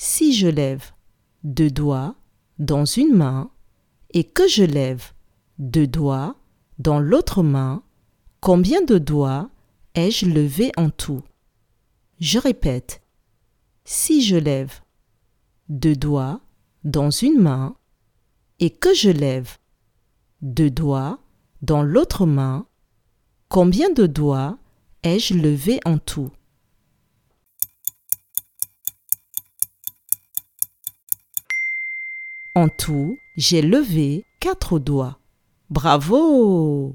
Si je lève deux doigts dans une main et que je lève deux doigts dans l'autre main, combien de doigts ai-je levé en tout? Je répète. Si je lève deux doigts dans une main et que je lève deux doigts dans l'autre main, combien de doigts ai-je levé en tout? En tout, j'ai levé quatre doigts. Bravo